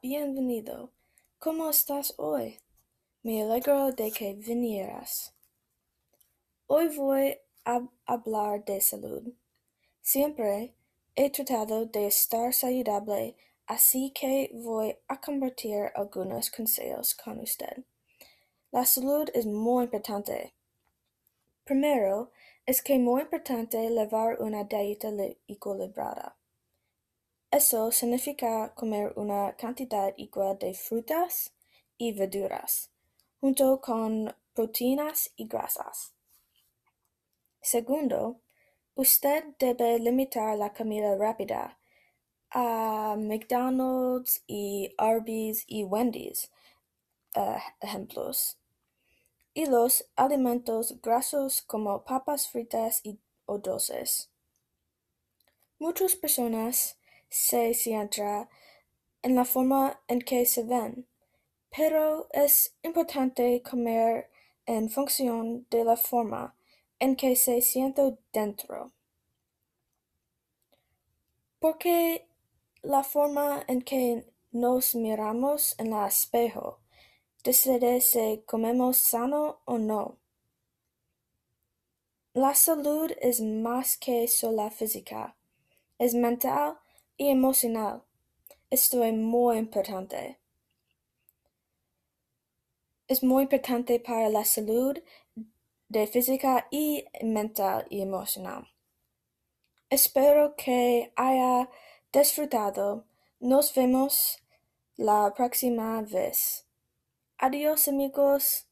bienvenido. ¿Cómo estás hoy? Me alegro de que vinieras. Hoy voy a hablar de salud. Siempre he tratado de estar saludable, así que voy a compartir algunos consejos con usted. La salud es muy importante. Primero, es que muy importante llevar una dieta equilibrada. Eso significa comer una cantidad igual de frutas y verduras, junto con proteínas y grasas. Segundo, usted debe limitar la comida rápida a McDonald's y Arby's y Wendy's, uh, ejemplos, y los alimentos grasos como papas fritas y o dulces. Muchas personas se centra en la forma en que se ven, pero es importante comer en función de la forma en que se siente dentro. Porque la forma en que nos miramos en el espejo decide si comemos sano o no. La salud es más que solo física, es mental emocional. Esto es muy importante. Es muy importante para la salud de física y mental y emocional. Espero que haya disfrutado. Nos vemos la próxima vez. Adiós amigos.